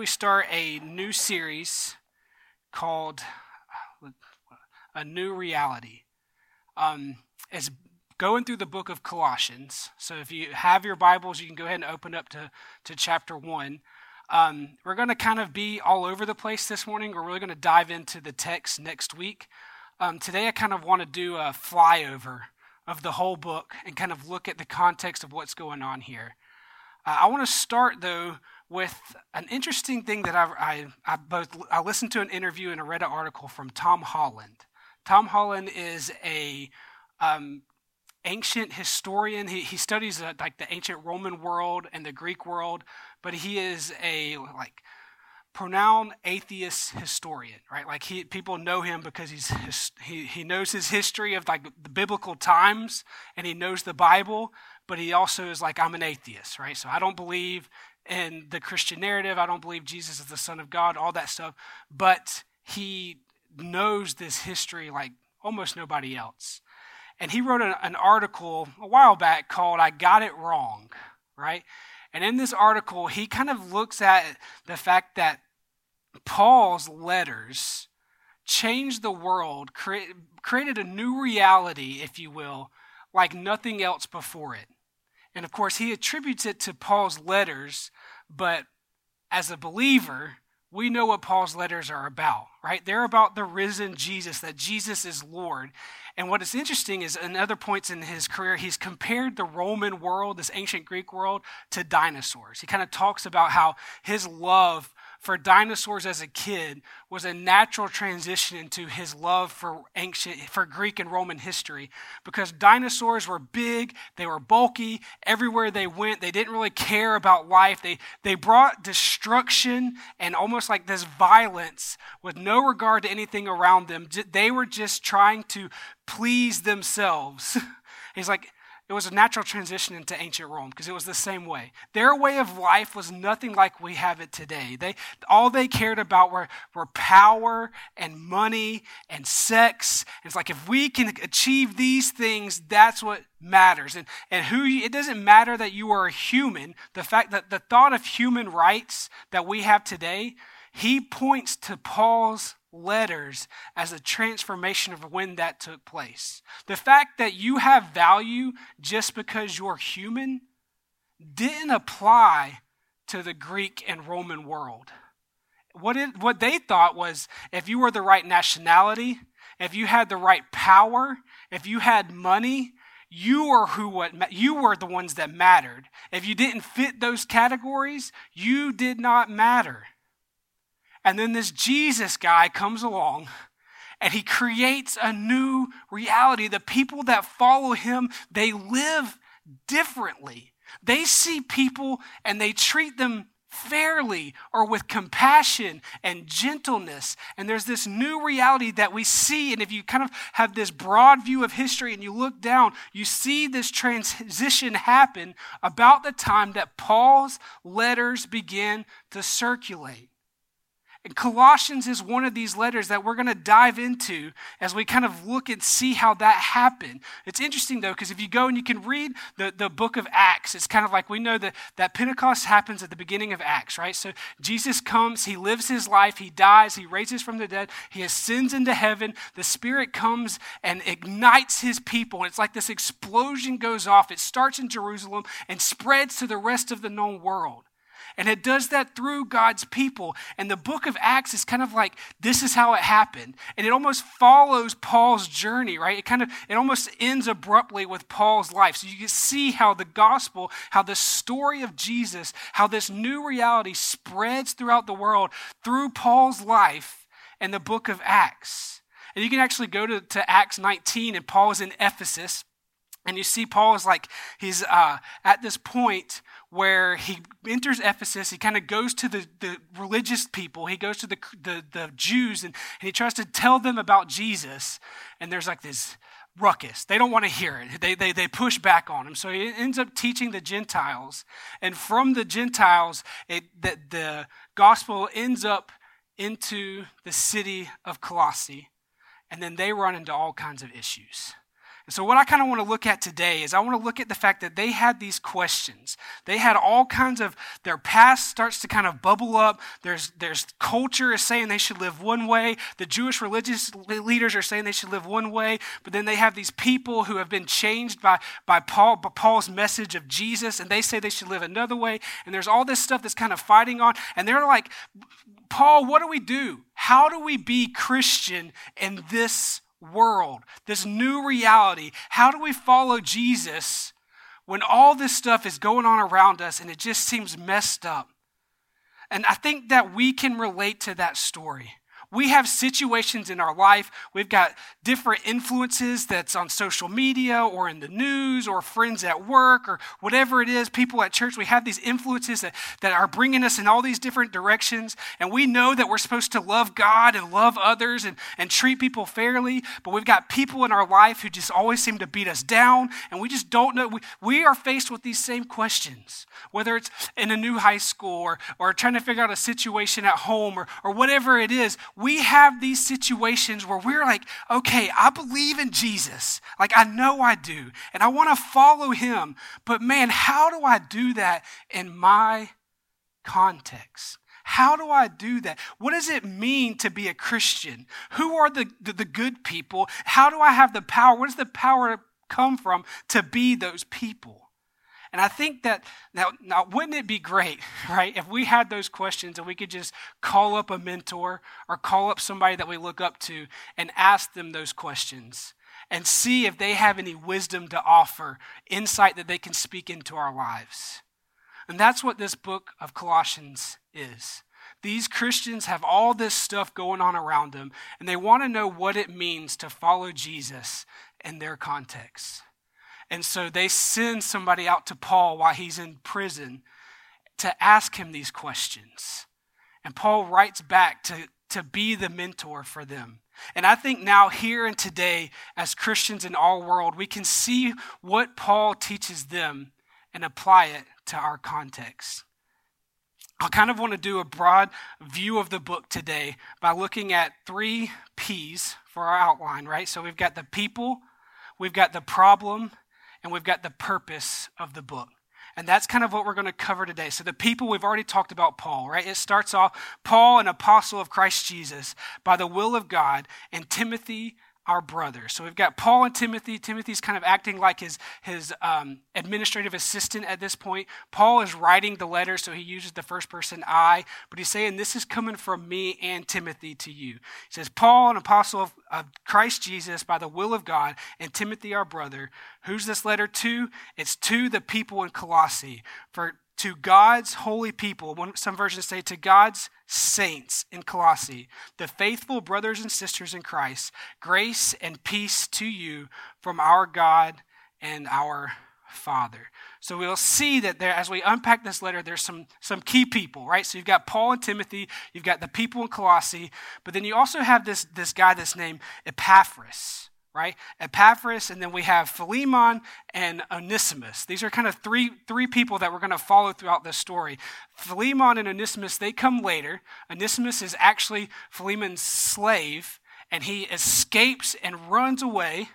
We start a new series called A New Reality. Um, it's going through the book of Colossians. So if you have your Bibles, you can go ahead and open up to, to chapter 1. Um, we're going to kind of be all over the place this morning. We're really going to dive into the text next week. Um, today, I kind of want to do a flyover of the whole book and kind of look at the context of what's going on here. Uh, I want to start, though, with an interesting thing that I, I, I, both I listened to an interview and I read an article from Tom Holland. Tom Holland is a um, ancient historian. He, he studies uh, like the ancient Roman world and the Greek world, but he is a like pronounced atheist historian, right? Like he, people know him because he's he, he knows his history of like the biblical times and he knows the Bible, but he also is like I'm an atheist, right? So I don't believe in the Christian narrative. I don't believe Jesus is the Son of God, all that stuff. But he knows this history like almost nobody else. And he wrote an, an article a while back called I Got It Wrong, right? And in this article, he kind of looks at the fact that Paul's letters changed the world, cre- created a new reality, if you will, like nothing else before it. And of course, he attributes it to Paul's letters, but as a believer, we know what Paul's letters are about, right? They're about the risen Jesus, that Jesus is Lord. And what is interesting is in other points in his career, he's compared the Roman world, this ancient Greek world, to dinosaurs. He kind of talks about how his love for dinosaurs as a kid was a natural transition into his love for ancient for Greek and Roman history because dinosaurs were big, they were bulky, everywhere they went, they didn't really care about life. They they brought destruction and almost like this violence with no regard to anything around them. They were just trying to please themselves. He's like it was a natural transition into ancient Rome because it was the same way. Their way of life was nothing like we have it today. They, all they cared about were, were power and money and sex. It's like if we can achieve these things, that's what matters. And, and who you, it doesn't matter that you are a human. The fact that the thought of human rights that we have today, he points to Paul's letters as a transformation of when that took place. The fact that you have value just because you're human didn't apply to the Greek and Roman world. What, it, what they thought was if you were the right nationality, if you had the right power, if you had money, you were who what you were the ones that mattered. If you didn't fit those categories, you did not matter. And then this Jesus guy comes along and he creates a new reality. The people that follow him, they live differently. They see people and they treat them fairly or with compassion and gentleness. And there's this new reality that we see. And if you kind of have this broad view of history and you look down, you see this transition happen about the time that Paul's letters begin to circulate. And Colossians is one of these letters that we're going to dive into as we kind of look and see how that happened. It's interesting, though, because if you go and you can read the, the book of Acts, it's kind of like we know that, that Pentecost happens at the beginning of Acts, right? So Jesus comes, he lives his life, he dies, he raises from the dead, he ascends into heaven. The Spirit comes and ignites his people. And it's like this explosion goes off. It starts in Jerusalem and spreads to the rest of the known world. And it does that through God's people. And the book of Acts is kind of like this is how it happened. And it almost follows Paul's journey, right? It kind of it almost ends abruptly with Paul's life. So you can see how the gospel, how the story of Jesus, how this new reality spreads throughout the world through Paul's life and the book of Acts. And you can actually go to, to Acts 19, and Paul is in Ephesus. And you see, Paul is like, he's uh, at this point where he enters Ephesus. He kind of goes to the, the religious people, he goes to the, the, the Jews, and, and he tries to tell them about Jesus. And there's like this ruckus. They don't want to hear it. They, they, they push back on him. So he ends up teaching the Gentiles. And from the Gentiles, it, the, the gospel ends up into the city of Colossae. And then they run into all kinds of issues. So, what I kind of want to look at today is I want to look at the fact that they had these questions. They had all kinds of, their past starts to kind of bubble up. There's, there's culture is saying they should live one way. The Jewish religious leaders are saying they should live one way. But then they have these people who have been changed by, by, Paul, by Paul's message of Jesus, and they say they should live another way. And there's all this stuff that's kind of fighting on. And they're like, Paul, what do we do? How do we be Christian in this world, this new reality. How do we follow Jesus when all this stuff is going on around us and it just seems messed up? And I think that we can relate to that story. We have situations in our life. We've got different influences that's on social media or in the news or friends at work or whatever it is, people at church. We have these influences that, that are bringing us in all these different directions. And we know that we're supposed to love God and love others and, and treat people fairly. But we've got people in our life who just always seem to beat us down. And we just don't know. We, we are faced with these same questions, whether it's in a new high school or, or trying to figure out a situation at home or, or whatever it is we have these situations where we're like, okay, I believe in Jesus. Like, I know I do. And I want to follow him. But man, how do I do that in my context? How do I do that? What does it mean to be a Christian? Who are the, the, the good people? How do I have the power? Where does the power come from to be those people? And I think that now, now, wouldn't it be great, right, if we had those questions and we could just call up a mentor or call up somebody that we look up to and ask them those questions and see if they have any wisdom to offer, insight that they can speak into our lives. And that's what this book of Colossians is. These Christians have all this stuff going on around them, and they want to know what it means to follow Jesus in their context. And so they send somebody out to Paul while he's in prison to ask him these questions. And Paul writes back to, to be the mentor for them. And I think now, here and today, as Christians in our world, we can see what Paul teaches them and apply it to our context. I kind of want to do a broad view of the book today by looking at three P's for our outline, right? So we've got the people, we've got the problem, and we've got the purpose of the book. And that's kind of what we're going to cover today. So, the people we've already talked about Paul, right? It starts off Paul, an apostle of Christ Jesus, by the will of God, and Timothy, our brother. So we've got Paul and Timothy. Timothy's kind of acting like his, his um, administrative assistant at this point. Paul is writing the letter, so he uses the first person I, but he's saying, This is coming from me and Timothy to you. He says, Paul, an apostle of, of Christ Jesus by the will of God, and Timothy, our brother. Who's this letter to? It's to the people in Colossae. For to God's holy people, some versions say to God's saints in Colossae, the faithful brothers and sisters in Christ, grace and peace to you from our God and our Father. So we'll see that there, as we unpack this letter, there's some, some key people, right? So you've got Paul and Timothy, you've got the people in Colossae, but then you also have this, this guy that's named Epaphras right? Epaphras, and then we have Philemon and Onesimus. These are kind of three, three people that we're going to follow throughout this story. Philemon and Onesimus, they come later. Onesimus is actually Philemon's slave, and he escapes and runs away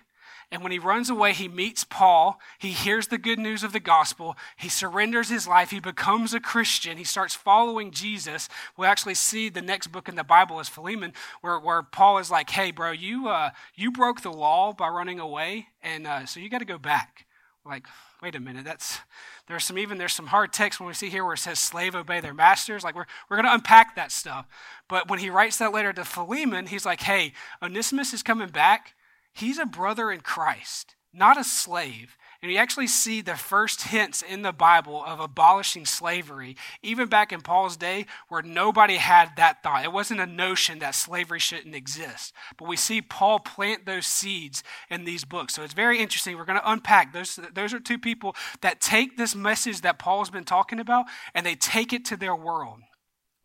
and when he runs away, he meets Paul. He hears the good news of the gospel. He surrenders his life. He becomes a Christian. He starts following Jesus. We'll actually see the next book in the Bible is Philemon, where, where Paul is like, hey, bro, you, uh, you broke the law by running away, and uh, so you got to go back. like, wait a minute, that's there's some even there's some hard text when we see here where it says slave obey their masters. Like we're we're gonna unpack that stuff. But when he writes that letter to Philemon, he's like, hey, Onesimus is coming back he's a brother in Christ, not a slave. And you actually see the first hints in the Bible of abolishing slavery, even back in Paul's day, where nobody had that thought. It wasn't a notion that slavery shouldn't exist. But we see Paul plant those seeds in these books. So it's very interesting. We're going to unpack those. Those are two people that take this message that Paul's been talking about and they take it to their world.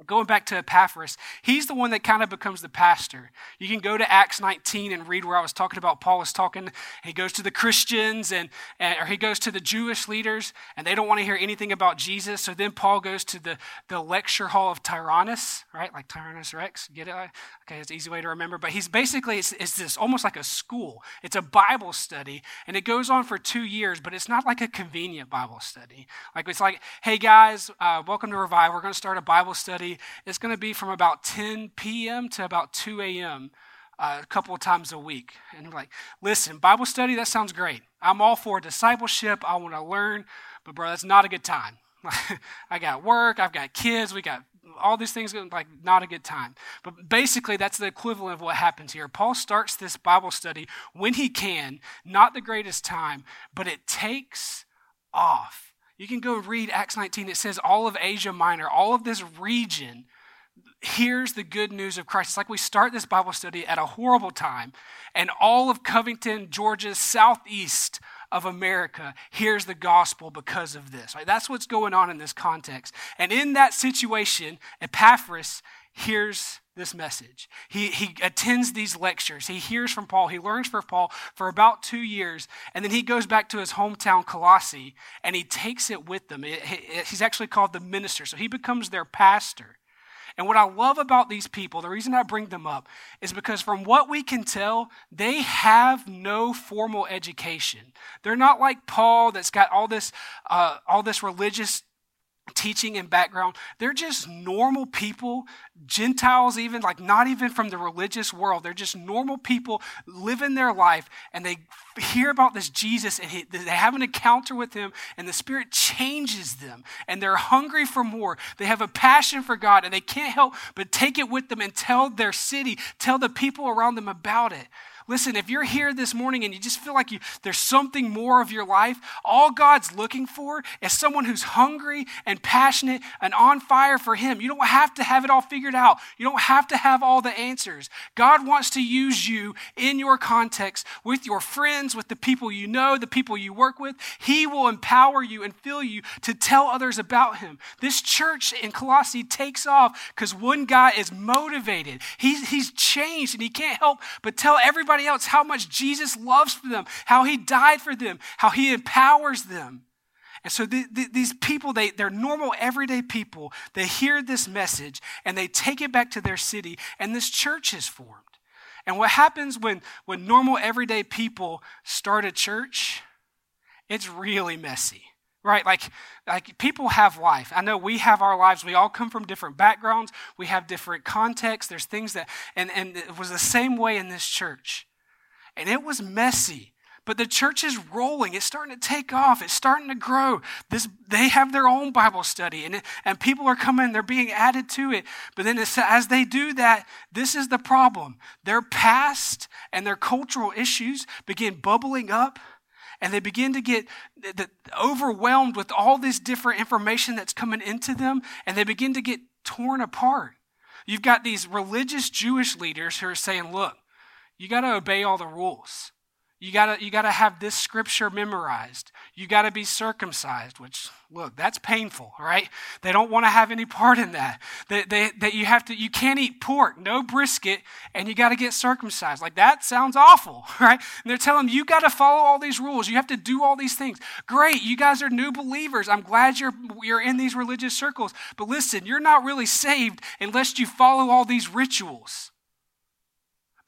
Going back to Epaphras, he's the one that kind of becomes the pastor. You can go to Acts 19 and read where I was talking about. Paul was talking, he goes to the Christians and, and or he goes to the Jewish leaders, and they don't want to hear anything about Jesus. So then Paul goes to the, the lecture hall of Tyrannus, right? Like Tyrannus Rex. Get it? Okay, it's an easy way to remember. But he's basically, it's, it's this almost like a school. It's a Bible study, and it goes on for two years, but it's not like a convenient Bible study. Like it's like, hey guys, uh, welcome to Revive. We're going to start a Bible study it's going to be from about 10 p.m. to about 2 a.m. Uh, a couple of times a week. And I'm like, listen, Bible study, that sounds great. I'm all for discipleship. I want to learn, but bro, that's not a good time. I got work, I've got kids, we got all these things, like not a good time. But basically, that's the equivalent of what happens here. Paul starts this Bible study when he can, not the greatest time, but it takes off. You can go read Acts 19. It says all of Asia Minor, all of this region hears the good news of Christ. It's like we start this Bible study at a horrible time, and all of Covington, Georgia, southeast of America hears the gospel because of this. Right? That's what's going on in this context. And in that situation, Epaphras hears this message. He, he attends these lectures. He hears from Paul. He learns from Paul for about two years. And then he goes back to his hometown, Colossae, and he takes it with him. It, it, he's actually called the minister. So he becomes their pastor. And what I love about these people, the reason I bring them up, is because from what we can tell, they have no formal education. They're not like Paul that's got all this, uh, all this religious teaching and background. They're just normal people, Gentiles, even like not even from the religious world. They're just normal people living their life and they hear about this Jesus and he, they have an encounter with him and the Spirit changes them and they're hungry for more. They have a passion for God and they can't help but take it with them and tell their city, tell the people around them about it. Listen, if you're here this morning and you just feel like you, there's something more of your life, all God's looking for is someone who's hungry and passionate and on fire for Him. You don't have to have it all figured out, you don't have to have all the answers. God wants to use you in your context with your friends, with the people you know, the people you work with. He will empower you and fill you to tell others about Him. This church in Colossae takes off because one guy is motivated. He's, he's changed and he can't help but tell everybody else how much Jesus loves for them, how he died for them, how he empowers them. And so the, the, these people, they, they're normal, everyday people. They hear this message and they take it back to their city, and this church is formed. And what happens when, when normal, everyday people start a church? It's really messy right? Like like people have life. I know we have our lives. We all come from different backgrounds. We have different contexts. There's things that and and it was the same way in this church. And it was messy but the church is rolling. It's starting to take off. It's starting to grow. This they have their own bible study and, and people are coming they're being added to it. But then as they do that this is the problem. Their past and their cultural issues begin bubbling up and they begin to get overwhelmed with all this different information that's coming into them, and they begin to get torn apart. You've got these religious Jewish leaders who are saying, look, you got to obey all the rules. You gotta, you gotta have this scripture memorized. You gotta be circumcised, which, look, that's painful, right? They don't want to have any part in that. That, they, that you have to, you can't eat pork, no brisket, and you gotta get circumcised. Like, that sounds awful, right? And they're telling them, you gotta follow all these rules. You have to do all these things. Great, you guys are new believers. I'm glad you're, you're in these religious circles. But listen, you're not really saved unless you follow all these rituals.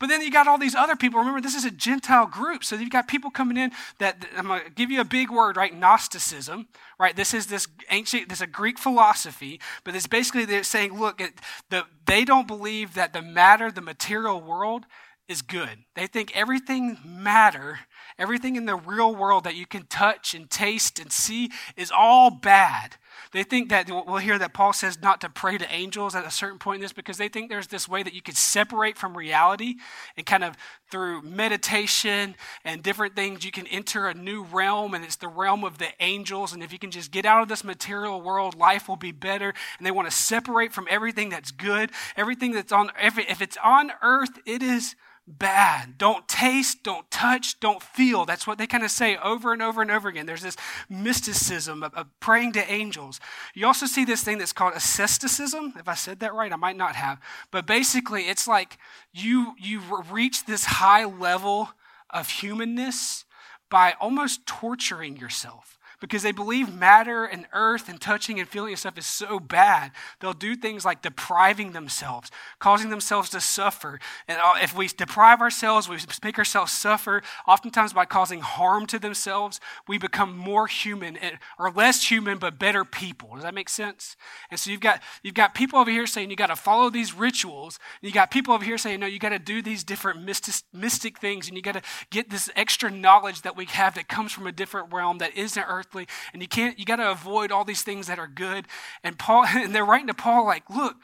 But then you got all these other people. Remember, this is a Gentile group. So you've got people coming in that, I'm going to give you a big word, right? Gnosticism, right? This is this ancient, this is a Greek philosophy, but it's basically they're saying, look, the, they don't believe that the matter, the material world, is good. They think everything matter, everything in the real world that you can touch and taste and see is all bad. They think that we'll hear that Paul says not to pray to angels at a certain point in this because they think there's this way that you could separate from reality and kind of through meditation and different things you can enter a new realm and it's the realm of the angels and if you can just get out of this material world life will be better and they want to separate from everything that's good everything that's on if it's on earth it is bad. Don't taste, don't touch, don't feel. That's what they kind of say over and over and over again. There's this mysticism of, of, praying to angels. You also see this thing that's called asceticism. If I said that right, I might not have. But basically, it's like you you reach this high level of humanness by almost torturing yourself because they believe matter and earth and touching and feeling and stuff is so bad. They'll do things like depriving themselves, causing themselves to suffer. And uh, if we deprive ourselves, we make ourselves suffer, oftentimes by causing harm to themselves, we become more human or less human, but better people. Does that make sense? And so you've got, you've got people over here saying you got to follow these rituals. And you got people over here saying, no, you got to do these different mystic, mystic things and you got to get this extra knowledge that we have that comes from a different realm that isn't earth earthly, and you can't, you got to avoid all these things that are good. And Paul, and they're writing to Paul like, look,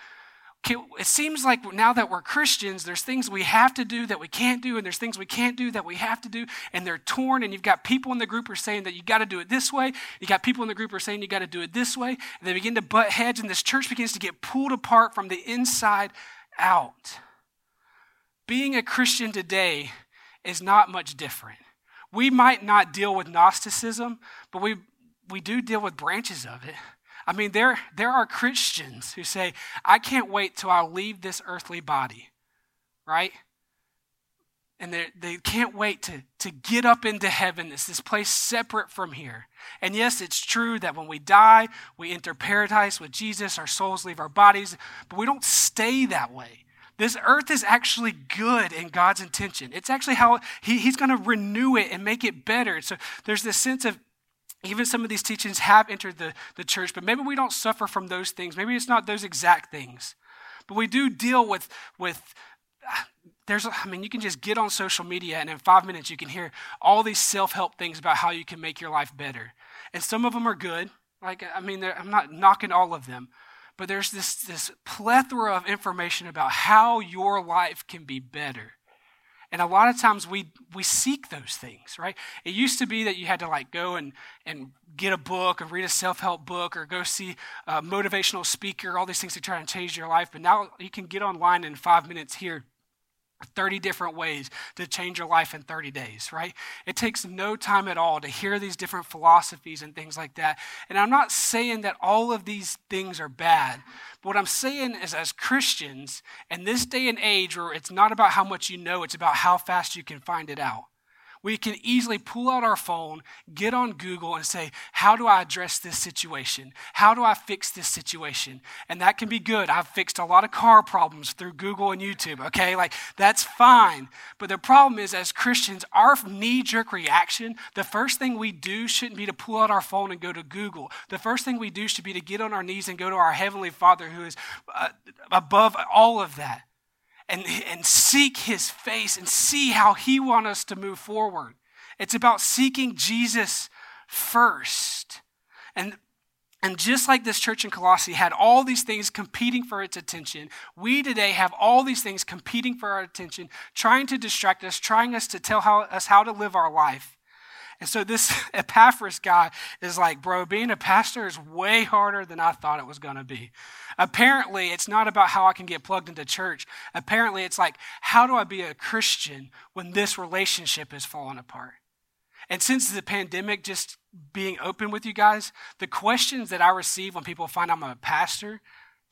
it seems like now that we're Christians, there's things we have to do that we can't do, and there's things we can't do that we have to do, and they're torn. And you've got people in the group who are saying that you got to do it this way. You got people in the group who are saying you got to do it this way. And they begin to butt heads, and this church begins to get pulled apart from the inside out. Being a Christian today is not much different. We might not deal with Gnosticism, but we, we do deal with branches of it. I mean, there, there are Christians who say, I can't wait till I leave this earthly body, right? And they can't wait to, to get up into heaven. It's this place separate from here. And yes, it's true that when we die, we enter paradise with Jesus, our souls leave our bodies, but we don't stay that way. This earth is actually good in God's intention. It's actually how he, He's going to renew it and make it better. So there's this sense of even some of these teachings have entered the, the church, but maybe we don't suffer from those things. Maybe it's not those exact things. But we do deal with, with ah, there's, I mean, you can just get on social media and in five minutes you can hear all these self help things about how you can make your life better. And some of them are good. Like, I mean, I'm not knocking all of them but there's this, this plethora of information about how your life can be better. And a lot of times we, we seek those things, right? It used to be that you had to like go and, and get a book or read a self-help book or go see a motivational speaker, all these things to try and change your life. But now you can get online in five minutes here 30 different ways to change your life in 30 days, right? It takes no time at all to hear these different philosophies and things like that. And I'm not saying that all of these things are bad, but what I'm saying is, as Christians, in this day and age where it's not about how much you know, it's about how fast you can find it out we can easily pull out our phone, get on Google, and say, How do I address this situation? How do I fix this situation? And that can be good. I've fixed a lot of car problems through Google and YouTube, okay? Like, that's fine. But the problem is, as Christians, our knee jerk reaction, the first thing we do shouldn't be to pull out our phone and go to Google. The first thing we do should be to get on our knees and go to our Heavenly Father who is uh, above all of that and, and seek his face and see how he wants us to move forward. It's about seeking Jesus first. And, and just like this church in Colossae had all these things competing for its attention, we today have all these things competing for our attention, trying to distract us, trying us to tell how, us how to live our life. And so this Epaphras guy is like, bro, being a pastor is way harder than I thought it was going to be. Apparently, it's not about how I can get plugged into church. Apparently, it's like, how do I be a Christian when this relationship is falling apart? And since the pandemic, just being open with you guys, the questions that I receive when people find I'm a pastor,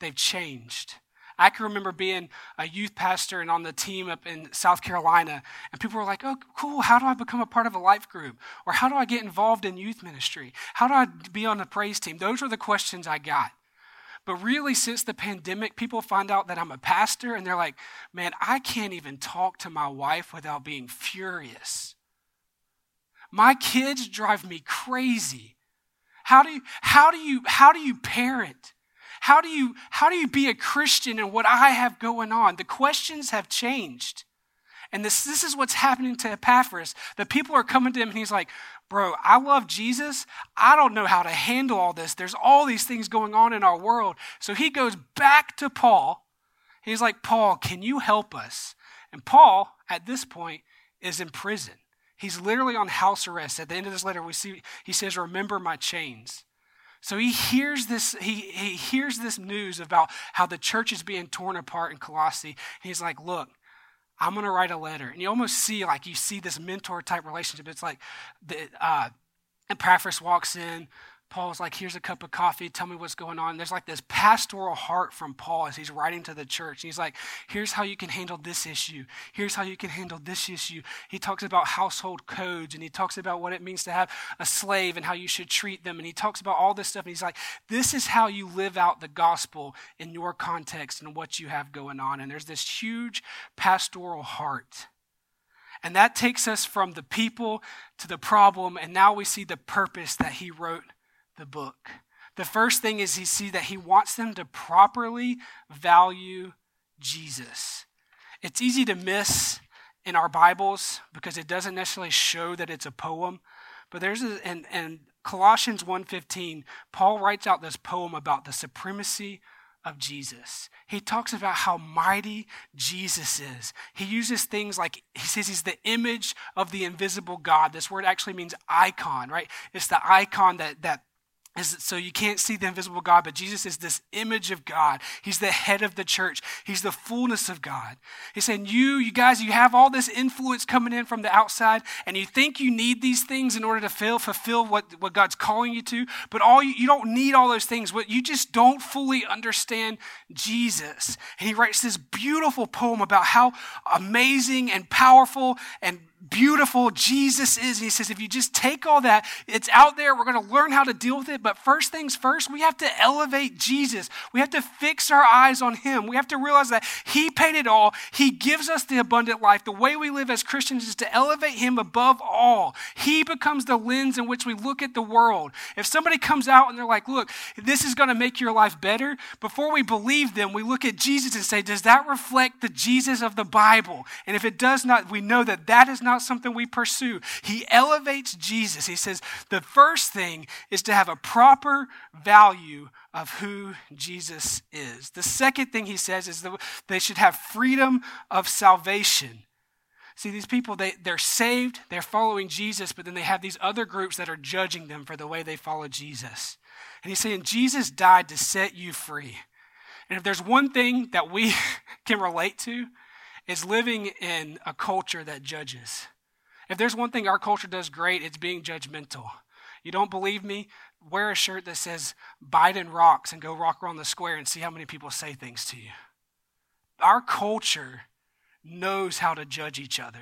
they've changed. I can remember being a youth pastor and on the team up in South Carolina, and people were like, oh, cool, how do I become a part of a life group? Or how do I get involved in youth ministry? How do I be on the praise team? Those were the questions I got. But really, since the pandemic, people find out that I'm a pastor and they're like, man, I can't even talk to my wife without being furious. My kids drive me crazy. How do you, how do you, how do you parent? How do you how do you be a Christian in what I have going on? The questions have changed. And this, this is what's happening to Epaphras. The people are coming to him and he's like, Bro, I love Jesus. I don't know how to handle all this. There's all these things going on in our world. So he goes back to Paul. He's like, Paul, can you help us? And Paul, at this point, is in prison. He's literally on house arrest. At the end of this letter, we see he says, Remember my chains. So he hears this, he, he hears this news about how the church is being torn apart in Colossae. he's like, look, I'm going to write a letter. And you almost see, like, you see this mentor type relationship. It's like, the, uh, Epaphras walks in, Paul's like, here's a cup of coffee. Tell me what's going on. There's like this pastoral heart from Paul as he's writing to the church. He's like, here's how you can handle this issue. Here's how you can handle this issue. He talks about household codes and he talks about what it means to have a slave and how you should treat them. And he talks about all this stuff. And he's like, this is how you live out the gospel in your context and what you have going on. And there's this huge pastoral heart. And that takes us from the people to the problem. And now we see the purpose that he wrote the book. The first thing is he sees that he wants them to properly value Jesus. It's easy to miss in our Bibles because it doesn't necessarily show that it's a poem. But there's a, and, and Colossians 1:15, Paul writes out this poem about the supremacy of Jesus. He talks about how mighty Jesus is. He uses things like, he says he's the image of the invisible God. This word actually means icon, right? It's the icon that, that so you can't see the invisible God, but Jesus is this image of God. He's the head of the church. He's the fullness of God. He's saying, You, you guys, you have all this influence coming in from the outside, and you think you need these things in order to fill, fulfill what, what God's calling you to, but all you, you don't need all those things. What you just don't fully understand Jesus. And he writes this beautiful poem about how amazing and powerful and beautiful Jesus is. And he says, if you just take all that, it's out there. We're going to learn how to deal with it. But first things first, we have to elevate Jesus. We have to fix our eyes on him. We have to realize that he paid it all. He gives us the abundant life. The way we live as Christians is to elevate him above all. He becomes the lens in which we look at the world. If somebody comes out and they're like, look, this is going to make your life better, before we believe them, we look at Jesus and say, does that reflect the Jesus of the Bible? And if it does not, we know that that is not not something we pursue. He elevates Jesus. He says the first thing is to have a proper value of who Jesus is. The second thing he says is that they should have freedom of salvation. See, these people, they, they're saved, they're following Jesus, but then they have these other groups that are judging them for the way they follow Jesus. And he's saying, Jesus died to set you free. And if there's one thing that we can relate to, is living in a culture that judges. If there's one thing our culture does great, it's being judgmental. You don't believe me? Wear a shirt that says Biden rocks and go rock around the square and see how many people say things to you. Our culture knows how to judge each other.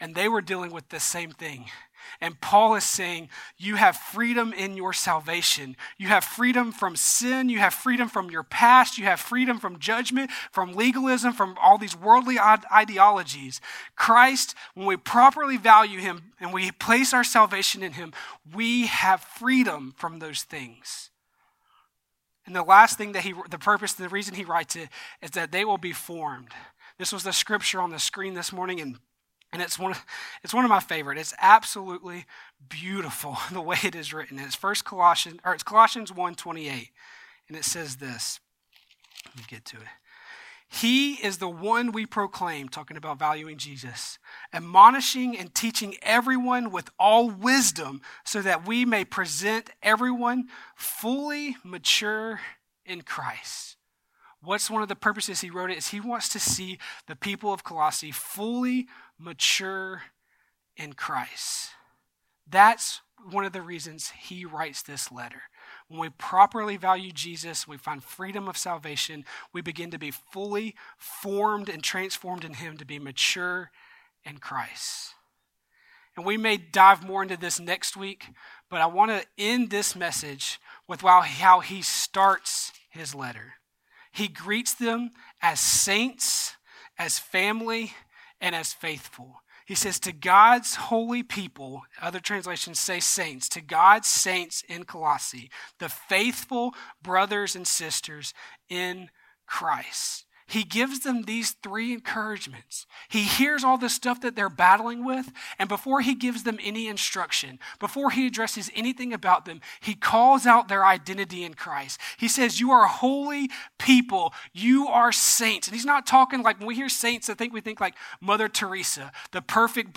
And they were dealing with the same thing. And Paul is saying, You have freedom in your salvation. You have freedom from sin. You have freedom from your past. You have freedom from judgment, from legalism, from all these worldly ideologies. Christ, when we properly value him and we place our salvation in him, we have freedom from those things. And the last thing that he, the purpose, the reason he writes it is that they will be formed. This was the scripture on the screen this morning, and and it's one, of, it's one of my favorite. It's absolutely beautiful the way it is written. It's First Colossians, or it's Colossians 1.28. And it says this. Let me get to it. He is the one we proclaim, talking about valuing Jesus, admonishing and teaching everyone with all wisdom, so that we may present everyone fully mature in Christ. What's one of the purposes he wrote it is he wants to see the people of Colossae fully mature in Christ. That's one of the reasons he writes this letter. When we properly value Jesus, we find freedom of salvation, we begin to be fully formed and transformed in Him to be mature in Christ. And we may dive more into this next week, but I want to end this message with how he starts his letter. He greets them as saints, as family, and as faithful. He says, To God's holy people, other translations say saints, to God's saints in Colossae, the faithful brothers and sisters in Christ. He gives them these three encouragements. He hears all the stuff that they're battling with, and before he gives them any instruction, before he addresses anything about them, he calls out their identity in Christ. He says, You are holy people, you are saints. And he's not talking like when we hear saints, I think we think like Mother Teresa, the perfect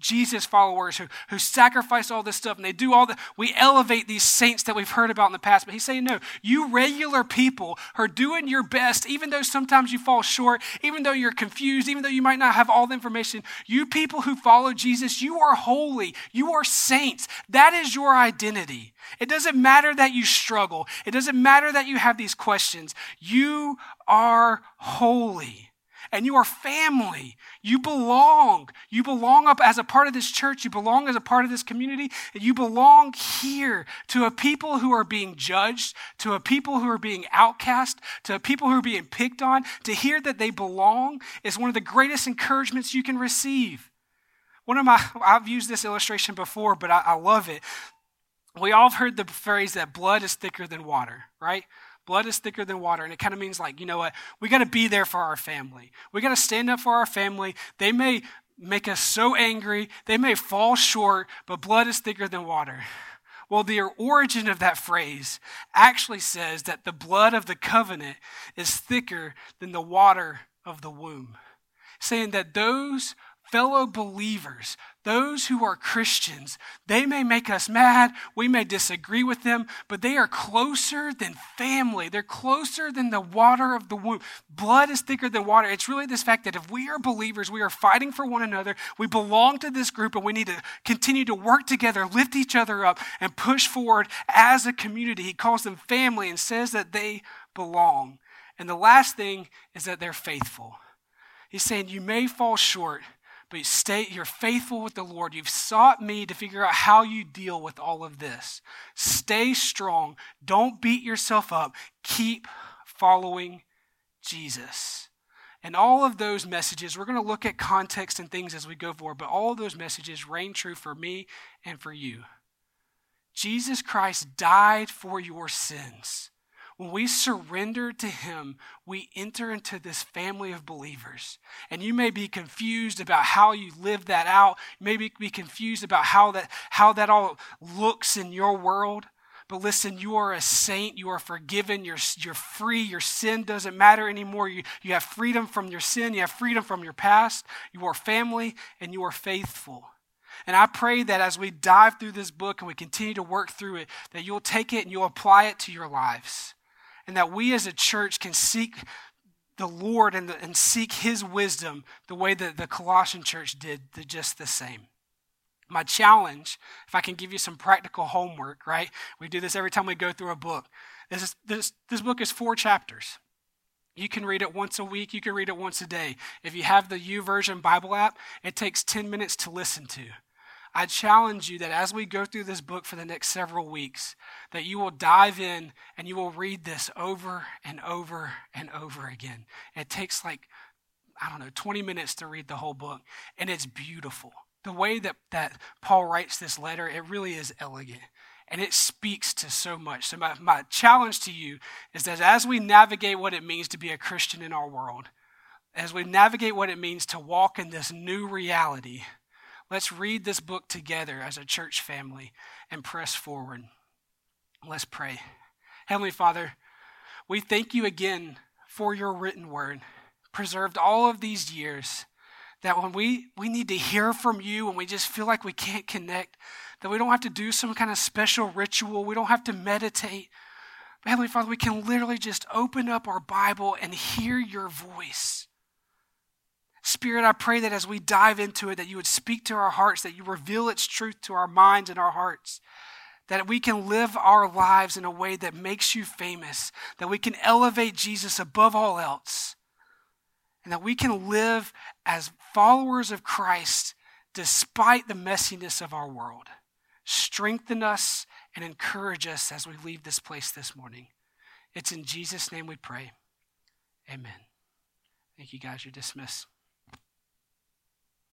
Jesus followers who, who sacrifice all this stuff and they do all the, We elevate these saints that we've heard about in the past. But he's saying, no, you regular people are doing your best, even though sometimes you fall short, even though you're confused, even though you might not have all the information. You people who follow Jesus, you are holy. You are saints. That is your identity. It doesn't matter that you struggle, it doesn't matter that you have these questions. You are holy and you are family. You belong. You belong up as a part of this church. You belong as a part of this community. You belong here to a people who are being judged, to a people who are being outcast, to a people who are being picked on. To hear that they belong is one of the greatest encouragements you can receive. One of my, I've used this illustration before, but I, I love it. We all have heard the phrase that blood is thicker than water, right? Blood is thicker than water. And it kind of means like, you know what? We got to be there for our family. We got to stand up for our family. They may make us so angry, they may fall short, but blood is thicker than water. Well, the origin of that phrase actually says that the blood of the covenant is thicker than the water of the womb, saying that those fellow believers, those who are Christians, they may make us mad, we may disagree with them, but they are closer than family. They're closer than the water of the womb. Blood is thicker than water. It's really this fact that if we are believers, we are fighting for one another, we belong to this group, and we need to continue to work together, lift each other up, and push forward as a community. He calls them family and says that they belong. And the last thing is that they're faithful. He's saying you may fall short but stay you're faithful with the Lord. You've sought me to figure out how you deal with all of this. Stay strong. Don't beat yourself up. Keep following Jesus. And all of those messages, we're going to look at context and things as we go forward, but all of those messages reign true for me and for you. Jesus Christ died for your sins. When we surrender to Him, we enter into this family of believers. And you may be confused about how you live that out. You may be confused about how that, how that all looks in your world. But listen, you are a saint. You are forgiven. You're, you're free. Your sin doesn't matter anymore. You, you have freedom from your sin. You have freedom from your past. You are family and you are faithful. And I pray that as we dive through this book and we continue to work through it, that you'll take it and you'll apply it to your lives and that we as a church can seek the Lord and, the, and seek His wisdom the way that the Colossian church did the, just the same. My challenge, if I can give you some practical homework, right? We do this every time we go through a book. This, is, this, this book is four chapters. You can read it once a week, you can read it once a day. If you have the YouVersion Bible app, it takes 10 minutes to listen to. I challenge you that as we go through this book for the next several weeks, that you will dive in and you will read this over and over and over again. It takes like, I don't know, 20 minutes to read the whole book, and it's beautiful. The way that, that Paul writes this letter, it really is elegant and it speaks to so much. So, my, my challenge to you is that as we navigate what it means to be a Christian in our world, as we navigate what it means to walk in this new reality, Let's read this book together as a church family and press forward. Let's pray. Heavenly Father, we thank you again for your written word. preserved all of these years, that when we, we need to hear from you and we just feel like we can't connect, that we don't have to do some kind of special ritual, we don't have to meditate. Heavenly Father, we can literally just open up our Bible and hear your voice. Spirit, I pray that as we dive into it, that you would speak to our hearts, that you reveal its truth to our minds and our hearts, that we can live our lives in a way that makes you famous, that we can elevate Jesus above all else, and that we can live as followers of Christ despite the messiness of our world. Strengthen us and encourage us as we leave this place this morning. It's in Jesus' name we pray. Amen. Thank you, guys. You're dismissed.